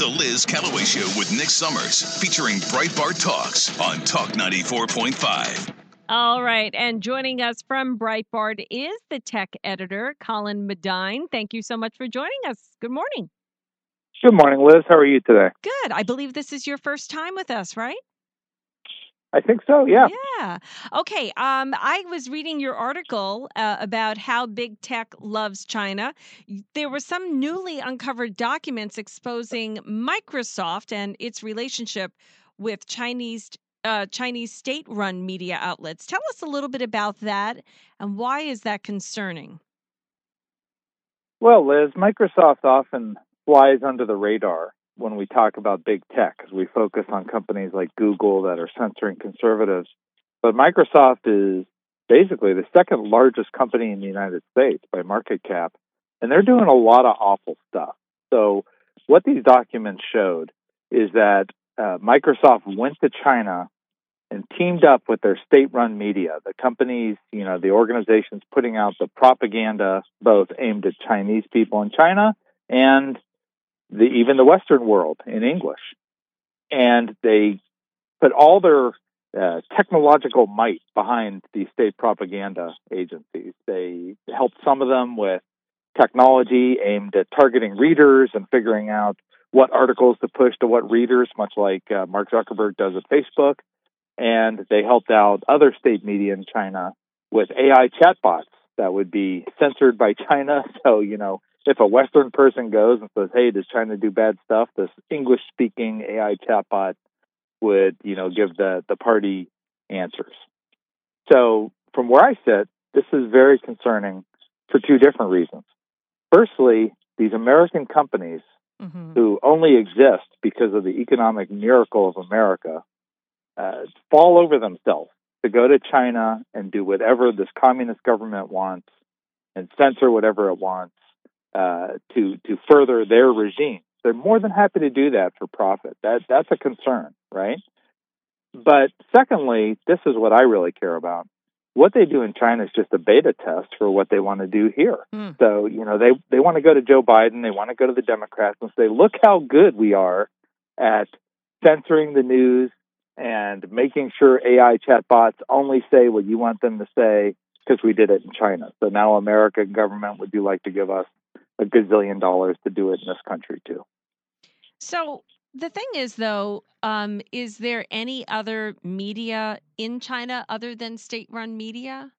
The Liz Callaway Show with Nick Summers, featuring Breitbart Talks on Talk 94.5. All right. And joining us from Breitbart is the tech editor, Colin Madine. Thank you so much for joining us. Good morning. Good morning, Liz. How are you today? Good. I believe this is your first time with us, right? I think so. Yeah. Yeah. Okay. Um, I was reading your article uh, about how big tech loves China. There were some newly uncovered documents exposing Microsoft and its relationship with Chinese uh, Chinese state-run media outlets. Tell us a little bit about that, and why is that concerning? Well, Liz, Microsoft often flies under the radar when we talk about big tech because we focus on companies like Google that are censoring conservatives. But Microsoft is basically the second largest company in the United States by market cap, and they're doing a lot of awful stuff. So, what these documents showed is that uh, Microsoft went to China and teamed up with their state-run media, the companies, you know, the organizations putting out the propaganda, both aimed at Chinese people in China and the, even the Western world in English. And they put all their uh, technological might behind these state propaganda agencies. They helped some of them with technology aimed at targeting readers and figuring out what articles to push to what readers, much like uh, Mark Zuckerberg does at Facebook. And they helped out other state media in China with AI chatbots that would be censored by China. So, you know, if a Western person goes and says, "Hey, does China do bad stuff?" This English-speaking AI chatbot would, you know, give the the party answers. So, from where I sit, this is very concerning for two different reasons. Firstly, these American companies mm-hmm. who only exist because of the economic miracle of America uh, fall over themselves to go to China and do whatever this communist government wants and censor whatever it wants uh, to to further their regime. They're more than happy to do that for profit. That that's a concern, right? But secondly, this is what I really care about. What they do in China is just a beta test for what they want to do here. Mm. So, you know, they they want to go to Joe Biden, they want to go to the Democrats and say, "Look how good we are at censoring the news and making sure AI chatbots only say what you want them to say because we did it in China. So now American government would you like to give us a gazillion dollars to do it in this country too. So the thing is, though, um, is there any other media in China other than state-run media?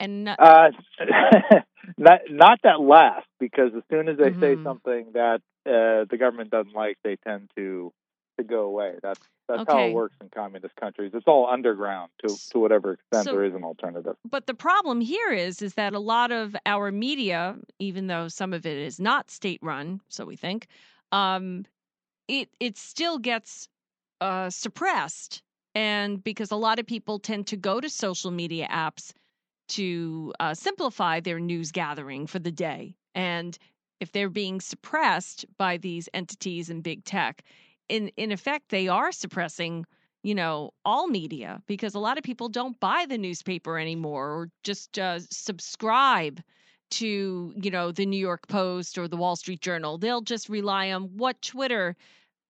And uh, not not that last, because as soon as they mm-hmm. say something that uh, the government doesn't like, they tend to to go away. That's that's okay. how it works in communist countries. It's all underground to to whatever extent so, there is an alternative. But the problem here is is that a lot of our media, even though some of it is not state run, so we think, um, it it still gets uh, suppressed, and because a lot of people tend to go to social media apps to uh, simplify their news gathering for the day, and if they're being suppressed by these entities and big tech, in in effect they are suppressing you know all media because a lot of people don't buy the newspaper anymore or just uh, subscribe to you know the new york post or the wall street journal. They'll just rely on what twitter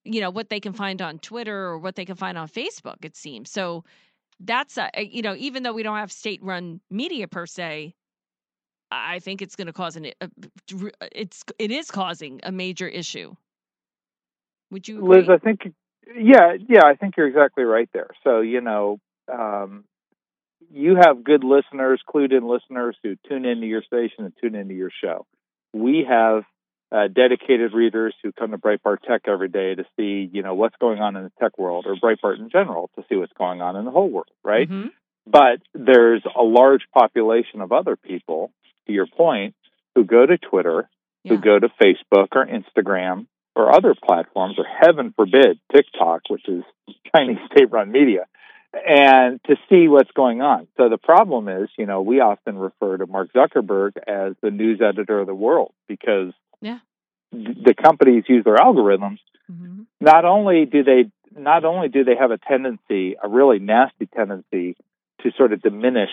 you know what they can find on twitter or what they can find on facebook it seems. So that's a, you know even though we don't have state run media per se i think it's going to cause an uh, uh, uh, it's it is causing a major issue would you agree? Liz, I think yeah, yeah, I think you're exactly right there. So, you know, um, you have good listeners, clued in listeners who tune into your station and tune into your show. We have uh, dedicated readers who come to Breitbart Tech every day to see, you know, what's going on in the tech world or Breitbart in general to see what's going on in the whole world, right? Mm-hmm. But there's a large population of other people, to your point, who go to Twitter, yeah. who go to Facebook or Instagram, or other platforms, or heaven forbid, TikTok, which is Chinese state run media, and to see what's going on. So the problem is, you know, we often refer to Mark Zuckerberg as the news editor of the world because yeah. the companies use their algorithms. Mm-hmm. Not only do they not only do they have a tendency, a really nasty tendency, to sort of diminish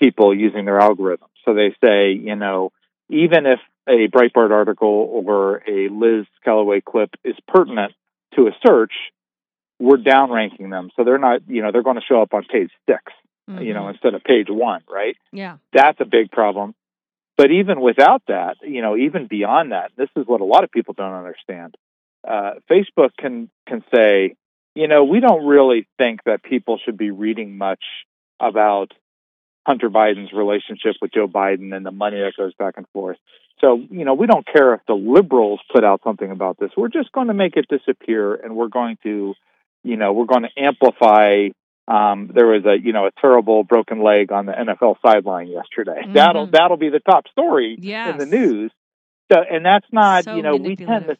people using their algorithms. So they say, you know, even if a Breitbart article or a Liz Callaway clip is pertinent to a search, we're downranking them. So they're not, you know, they're going to show up on page 6 Mm-hmm. you know, instead of page one, right? Yeah. That's a big problem. But even without that, you know, even beyond that, this is what a lot of people don't understand. Uh, Facebook can can say, you know, we don't really think that people should be reading much about Hunter Biden's relationship with Joe Biden and the money that goes back and forth. So, you know, we don't care if the liberals put out something about this. We're just going to make it disappear and we're going to, you know, we're going to amplify um, there was a you know a terrible broken leg on the NFL sideline yesterday. Mhm. That'll that'll be the top story Yes. in the news. So, and that's not So you know we tend to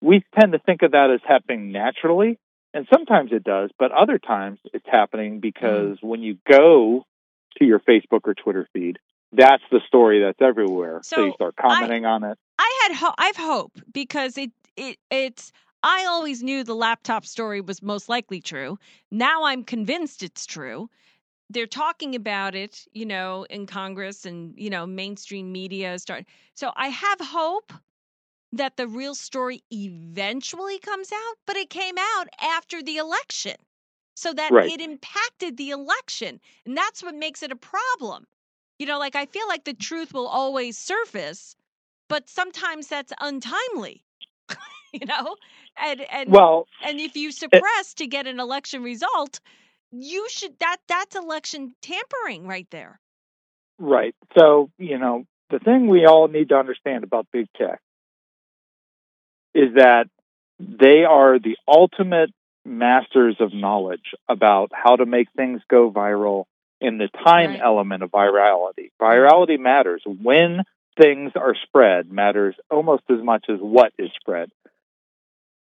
we tend to think of that as happening naturally, and sometimes it does, but other times it's happening because Mm-hmm. when you go to your Facebook or Twitter feed, that's the story that's everywhere. So, So you start commenting on it. I had ho- I've hope because it it it's I always knew the laptop story was most likely true. Now I'm convinced it's true. They're talking about it, you know, in Congress and you know mainstream media start. So I have hope that the real story eventually comes out, but it came out after the election. So that Right. it impacted the election. And that's what makes it a problem. You know, like I feel like the truth will always surface, but sometimes that's untimely. you know? And and Well, and if you eh suppress to get an election result, you should that that's election tampering right there. Right. So, you know, the thing we all need to understand about big tech is that they are the ultimate masters of knowledge about how to make things go viral in the time Right. element of virality. Virality matters. When things are spread matters almost as much as what is spread.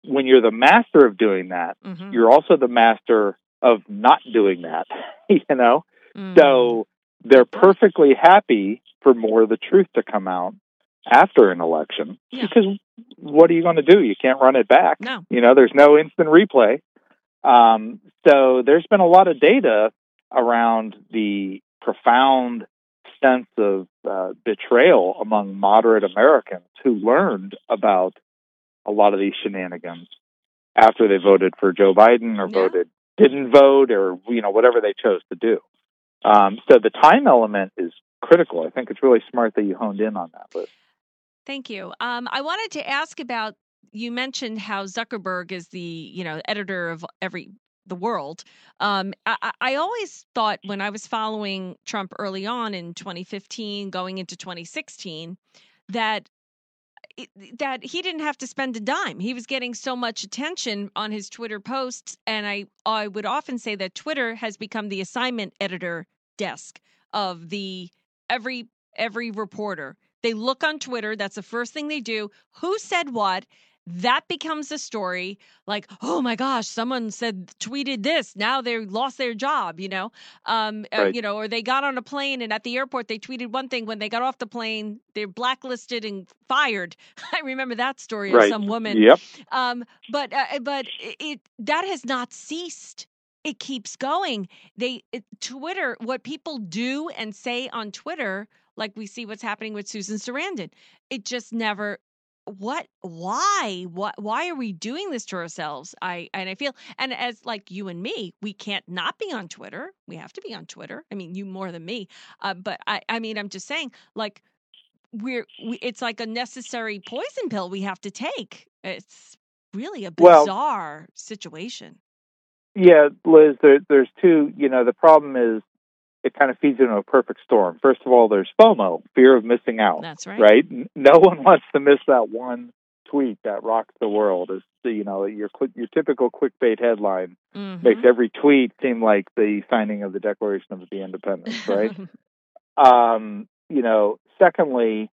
When you're the master of doing that, Mhm. you're also the master of not doing that, you know? Mm. So they're perfectly happy for more of the truth to come out after an election. Yeah. Because what are you going to do? You can't run it back. no. You know, there's no instant replay. Um, so there's been a lot of data around the profound sense of uh, betrayal among moderate Americans who learned about a lot of these shenanigans after they voted for Joe Biden or Yeah. voted didn't vote or you know whatever they chose to do. Um, so the time element is critical. I think it's really smart that you honed in on that Liz. Thank you. Um, I wanted to ask about you mentioned how Zuckerberg is the you know editor of every the world. Um, I, I always thought when I was following Trump early on in 2015, going into 2016, that that he didn't have to spend a dime. He was getting so much attention on his Twitter posts, and I I would often say that Twitter has become the assignment editor desk of the every every reporter. They look on Twitter. That's the first thing they do. Who said what? That becomes a story. Like, oh my gosh, someone said tweeted this. Now they lost their job. You know, um, uh, Right. you know, or they got on a plane and at the airport they tweeted one thing. When they got off the plane, they're blacklisted and fired. I remember that story of some woman Yep. um but uh, but it, it that has not ceased it keeps going they it, twitter what people do and say on twitter like we see what's happening with susan sarandon it just never what why what why are we doing this to ourselves? I and i feel and as like you and me we can't not be on twitter. We have to be on twitter. I mean you more than me. Uh, but i i mean i'm just saying like we're we, it's like a necessary poison pill we have to take. It's really a Well- bizarre situation. Yeah, Liz, there, there's two. You know, the problem is it kind of feeds into a perfect storm. First of all, there's FOMO, fear of missing out, that's right right? No one wants to miss that one tweet that rocks the world. Is you know your your typical clickbait headline Mhm. makes every tweet seem like the signing of the Declaration of the Independence, right? um, you know, secondly,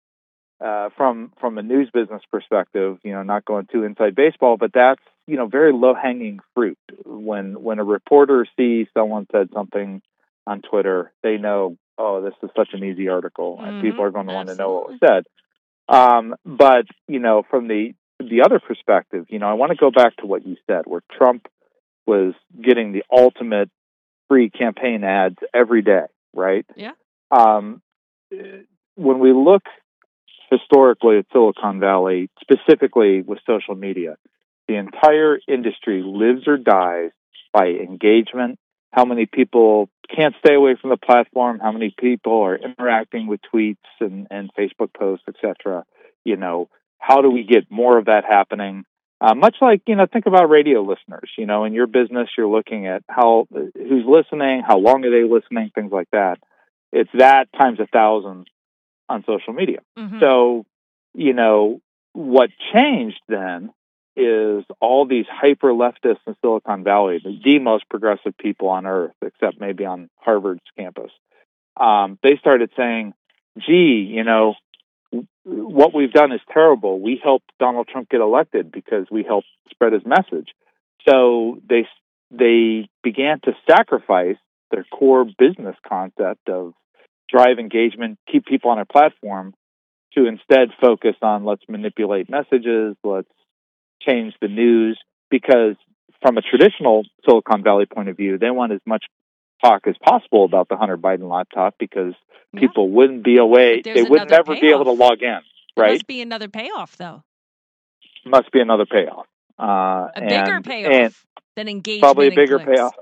uh, from from a news business perspective, you know, not going too inside baseball, but that's you know very low hanging fruit. When when a reporter sees someone said something on Twitter, they know, oh, this is such an easy article, and Mhm, people are going to want to know what was said. Um, but you know, from the the other perspective, you know, I want to go back to what you said, where Trump was getting the ultimate free campaign ads every day, right? Yeah. Um, when we look historically at Silicon Valley, specifically with social media. The entire industry lives or dies by engagement. How many people can't stay away from the platform? How many people are interacting with tweets and, and Facebook posts, etc. You know, how do we get more of that happening? Uh, much like you know, think about radio listeners. You know, in your business, you're looking at how who's listening, how long are they listening, things like that. It's that times a thousand on social media. Mhm. So, you know, what changed then is all these hyper leftists in Silicon Valley, the, most progressive people on earth, except maybe on Harvard's campus. Um, they started saying, "Gee, you know, what we've done is terrible. We helped Donald Trump get elected because we helped spread his message." So they they began to sacrifice their core business concept of drive engagement, keep people on a platform, to instead focus on let's manipulate messages, let's change the news, because from a traditional Silicon Valley point of view, they want as much talk as possible about the Hunter Biden laptop because Yeah. people wouldn't be away, There's they would never be able to log in, There right? must be another payoff, though. Must be another payoff. Uh, A bigger and- payoff and- than engagement. probably a bigger clicks. payoff.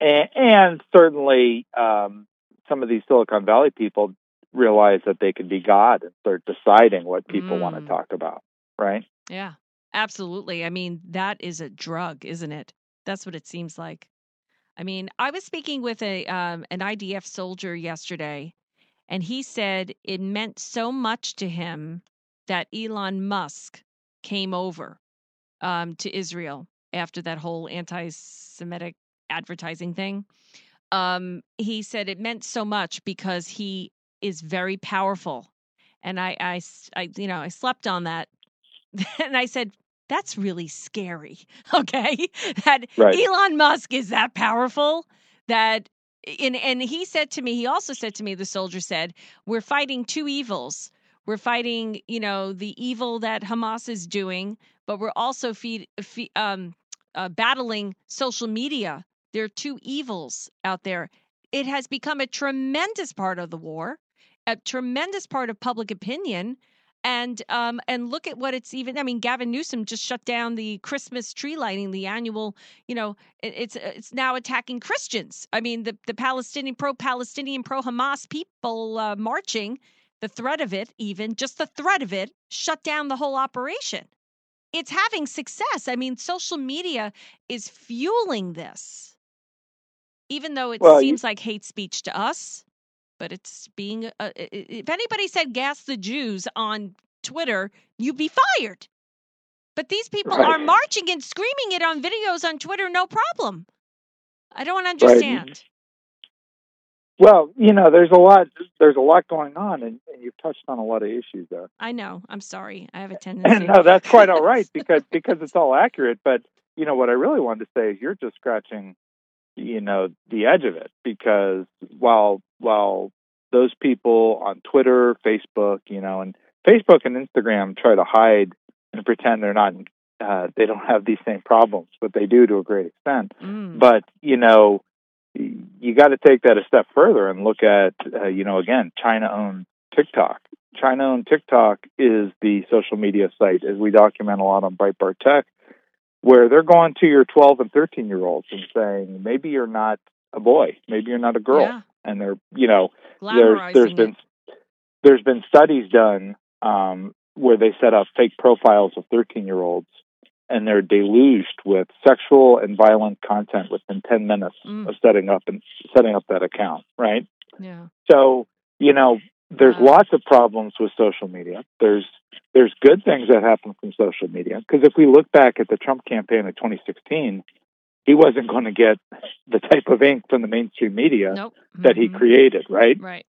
And, and certainly, um, some of these Silicon Valley people realize that they could be God and start deciding what people want Mm. to talk about, right? Yeah, absolutely. I mean, that is a drug, isn't it? That's what it seems like. I mean, I was speaking with a um, an IDF soldier yesterday, and he said it meant so much to him that Elon Musk came over um, to Israel after that whole anti-Semitic advertising thing. Um, he said it meant so much because he is very powerful, and I, I, I- you know, I slept on that, and I said that's really scary. Okay, that Right. Elon Musk is that powerful that. And, and he said to me, he also said to me, the soldier said, We're fighting two evils. We're fighting, you know, the evil that Hamas is doing, but we're also feed, fe um, uh, battling social media. There are two evils out there. It has become a tremendous part of the war, a tremendous part of public opinion. And um, and look at what it's even. I mean, Gavin Newsom just shut down the Christmas tree lighting, the annual. You know, it, it's it's now attacking Christians. I mean, the the Palestinian pro-Palestinian, pro-Hamas people uh, marching. The threat of it, even just the threat of it, shut down the whole operation. It's having success. I mean, social media is fueling this, even though it Well, you- seems like hate speech to us but it's being uh, if anybody said gas the jews on twitter you'd be fired but these people Right. are marching and screaming it on videos on twitter no problem i don't Right. understand Well, you know, there's a lot. There's a lot going on, and, and you've touched on a lot of issues there. i know i'm sorry i have a tendency no, that's quite all right because because it's all accurate. But you know what I really wanted to say is you're just scratching, you know, the edge of it because while while those people on Twitter, Facebook, you know, and Facebook and Instagram try to hide and pretend they're not, uh, they don't have these same problems, but they do to a great extent. Mm, But you know, you got to take that a step further and look at, uh, you know, again, China-owned TikTok. China-owned TikTok is the social media site, as we document a lot on Breitbart Tech, where they're going to your 12 and 13 year olds and saying, maybe you're not a boy, maybe you're not a girl, yeah. And they're, you know, there's there's it. been there's been studies done um, where they set up fake profiles of 13 year olds and they're deluged with sexual and violent content within 10 minutes Mm. of setting up and setting up that account right? Yeah. So you know there's lots of problems with social media. There's there's good things that happen from social media. Because if we look back at the Trump campaign of 2016 he wasn't going to get the type of ink from the mainstream media nope. that he Mhm. created right? Right.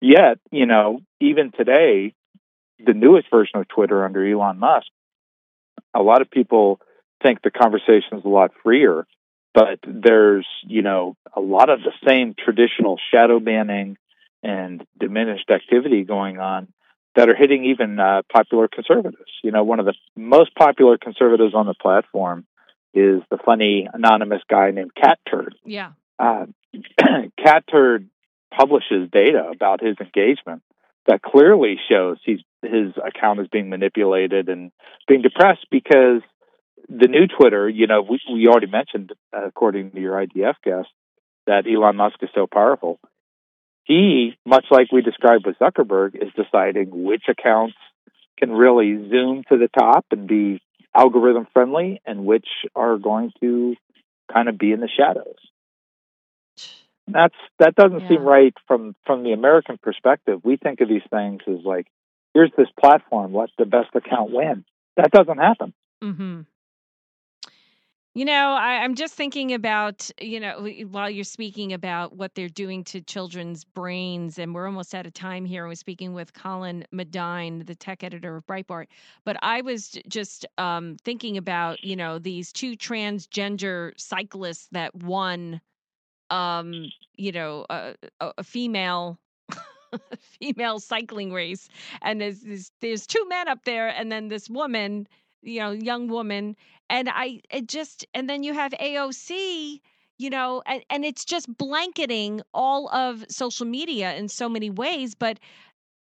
Yet, you know, even today, the newest version of Twitter under Elon Musk, a lot of people think the conversation is a lot freer, but there's, you know, a lot of the same traditional shadow banning and diminished activity going on that are hitting even uh, popular conservatives. You know, one of the most popular conservatives on the platform is the funny anonymous guy named Cat Turd yeah uh, Cat Turd publishes data about his engagement that clearly shows he's his account is being manipulated and being depressed because the new Twitter, you know, we, we already mentioned, uh, according to your IDF guest, that Elon Musk is so powerful. He, much like we described with Zuckerberg, is deciding which accounts can really zoom to the top and be algorithm friendly and which are going to kind of be in the shadows that's that doesn't Yeah. seem right from from the American perspective. We think of these things as like, here's this platform, let the best account win. That doesn't happen. Mm-hmm. You know, I, I'm just thinking about, you know, while you're speaking about what they're doing to children's brains, and we're almost out of time here. I was speaking with Colin Madine, the tech editor of Breitbart. But I was just um, thinking about, you know, these two transgender cyclists that won, um, you know, a, a, a female. female cycling race and there's, there's there's two men up there and then this woman you know young woman and i it just and then you have aoc you know and, and it's just blanketing all of social media in so many ways but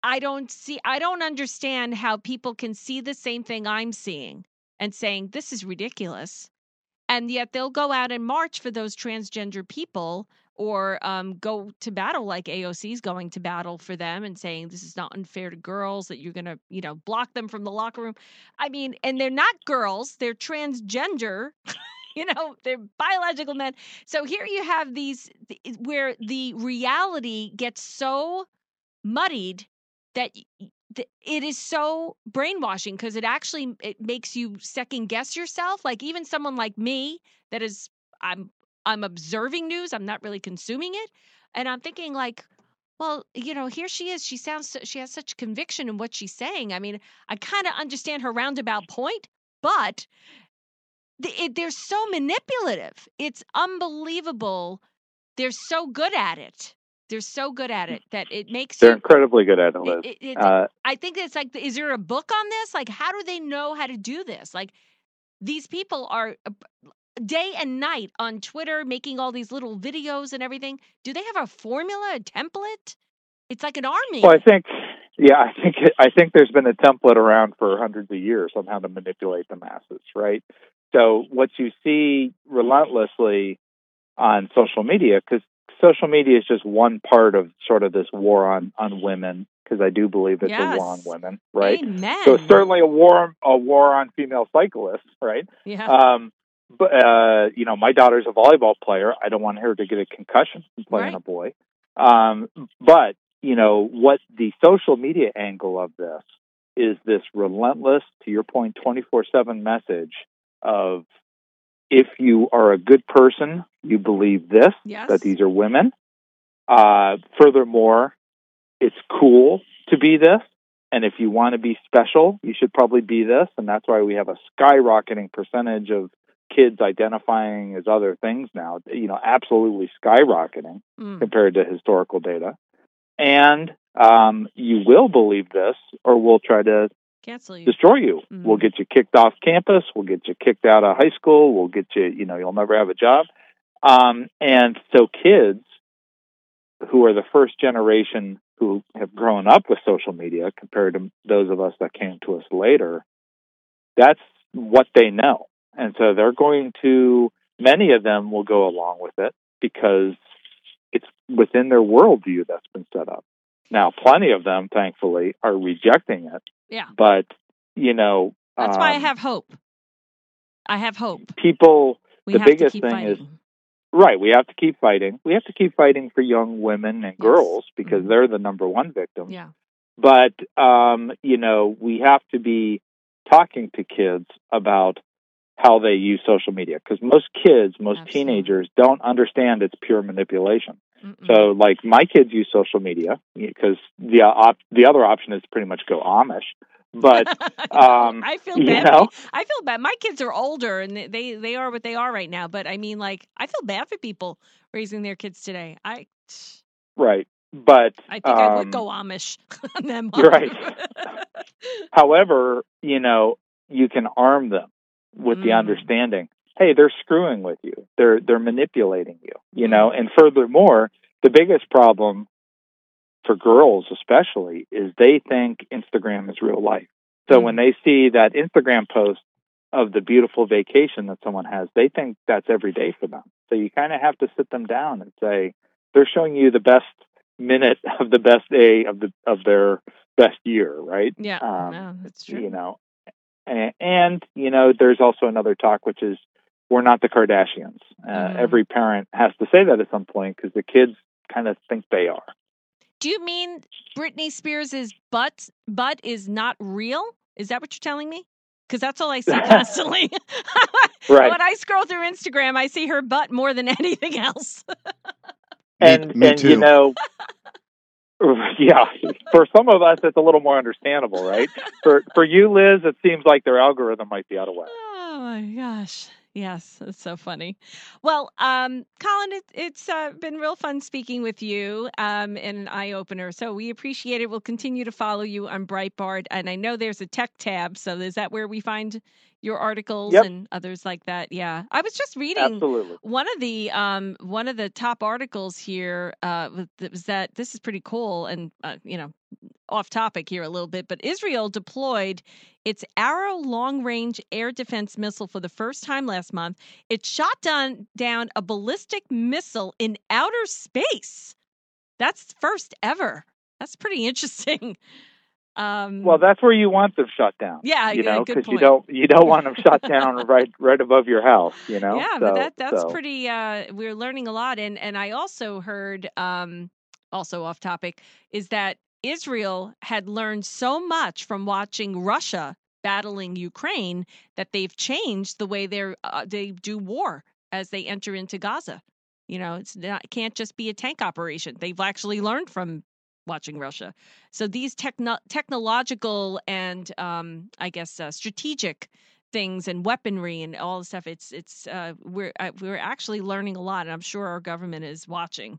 i don't see i don't understand how people can see the same thing i'm seeing and saying this is ridiculous and yet they'll go out and march for those transgender people or um, go to battle like AOC is going to battle for them and saying this is not unfair to girls that you're going to you know block them from the locker room. I mean, and they're not girls; they're transgender. you know, they're biological men. So here you have these th- where the reality gets so muddied that it is so brainwashing because it actually it makes you second guess yourself like even someone like me that is i'm i'm observing news i'm not really consuming it and i'm thinking like well you know here she is she sounds she has such conviction in what she's saying i mean i kind of understand her roundabout point but it, they're so manipulative it's unbelievable they're so good at it they're so good at it that it makes They're you incredibly good at it, Liz. it, it, it, Uh, I think it's like, is there a book on this? Like, how do they know how to do this? Like, these people are uh, day and night on Twitter making all these little videos and everything. Do they have a formula, a template? It's like an army. well, I think, yeah, I think I think there's been a template around for hundreds of years on how to manipulate the masses, right? So what you see relentlessly on social media, because social media is just one part of sort of this war on on women, because I do believe it's a war on women, right? Amen. So it's certainly a war a war on female cyclists, right? yeah. Um, but uh, you know, my daughter's a volleyball player. I don't want her to get a concussion from playing Right. a boy. Um, but you know what the social media angle of this is this relentless, to your point, twenty four seven message of if you are a good person, you believe this yes. that these are women. Uh, furthermore, it's cool to be this. And if you want to be special, you should probably be this. And that's why we have a skyrocketing percentage of kids identifying as other things now, you know, absolutely skyrocketing Mm. compared to historical data. And um, you will believe this, or we'll try to Cancel you. destroy you. Mhm. We'll get you kicked off campus. We'll get you kicked out of high school. We'll get you, you know, you'll never have a job. Um, and so kids who are the first generation who have grown up with social media compared to those of us that came to us later, that's what they know. And so they're going to, many of them will go along with it because it's within their worldview that's been set up. Now, plenty of them, thankfully, are rejecting it yeah. but you know That's why I um, have hope. I have hope. people We the have to biggest keep thing fighting. is- right we have to keep fighting we have to keep fighting for young women and Yes. girls because Mhm. they're the number one victim yeah. but um you know we have to be talking to kids about how they use social media because most kids most Absolutely. teenagers don't understand it's pure manipulation Mm-mm. so like my kids use social media because the op- the other option is pretty much go amish but I um, I feel you bad. know? I feel bad. My kids are older and they, they are what they are right now. But I mean, like, I feel bad for people raising their kids today. I right but I think I would um, go Amish on them. Right. However, you know, you can arm them with the Mm. understanding, hey, they're screwing with you. They're they're manipulating you, you know, and furthermore, the biggest problem for girls especially is they think Instagram is real life. So Mm. when they see that Instagram post of the beautiful vacation that someone has, they think that's every day for them. So you kind of have to sit them down and say they're showing you the best minute of the best day of the of their best year, right? Yeah, Um, no, that's true. You know, and, and you know, there's also another talk which is we're not the Kardashians. Uh, Mhm. Every parent has to say that at some point because the kids kind of think they are. Do you mean Britney Spears' butt butt is not real? Is that what you're telling me? Because that's all I see constantly. Right. When I scroll through Instagram, I see her butt more than anything else. and me and too. you know yeah for some of us it's a little more understandable right for for you liz it seems like their algorithm might be out of whack Oh my gosh. Yes, it's so funny. Well, um, Colin, it, it's uh, been real fun speaking with you um, and an eye opener. So we appreciate it. We'll continue to follow you on Breitbart. And I know there's a tech tab. So is that where we find your articles Yep. and others like that? Yeah. I was just reading absolutely one of the um one of the top articles here uh was- that this is pretty cool and uh, you know off topic here a little bit but Israel deployed its Arrow long range air defense missile for the first time last month it shot down down a ballistic missile in outer space that's first ever that's pretty interesting um well that's where you want them shut down Yeah, you know because you don't you don't want them shut down right right above your house you know Yeah, So- but that that's so- pretty. Uh, we're learning a lot, and and I also heard, um, also off topic, is that Israel had learned so much from watching Russia battling Ukraine that they've changed the way they're uh, they do war as they enter into Gaza. You know, it's not it can't just be a tank operation. They've actually learned from watching Russia. So these techno- technological and um, I guess uh, strategic things and weaponry and all the stuff. It's it's uh, we're uh, we're actually learning a lot, and I'm sure our government is watching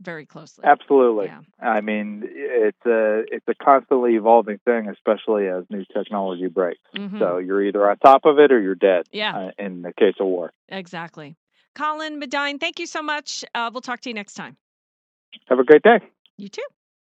very closely. absolutely Yeah. i mean it's a it's a constantly evolving thing especially as new technology breaks Mhm. so you're either on top of it or you're dead Yeah. uh, in the case of war Exactly. Colin Madine, thank you so much. Uh, we'll talk to you next time. have a great day You too.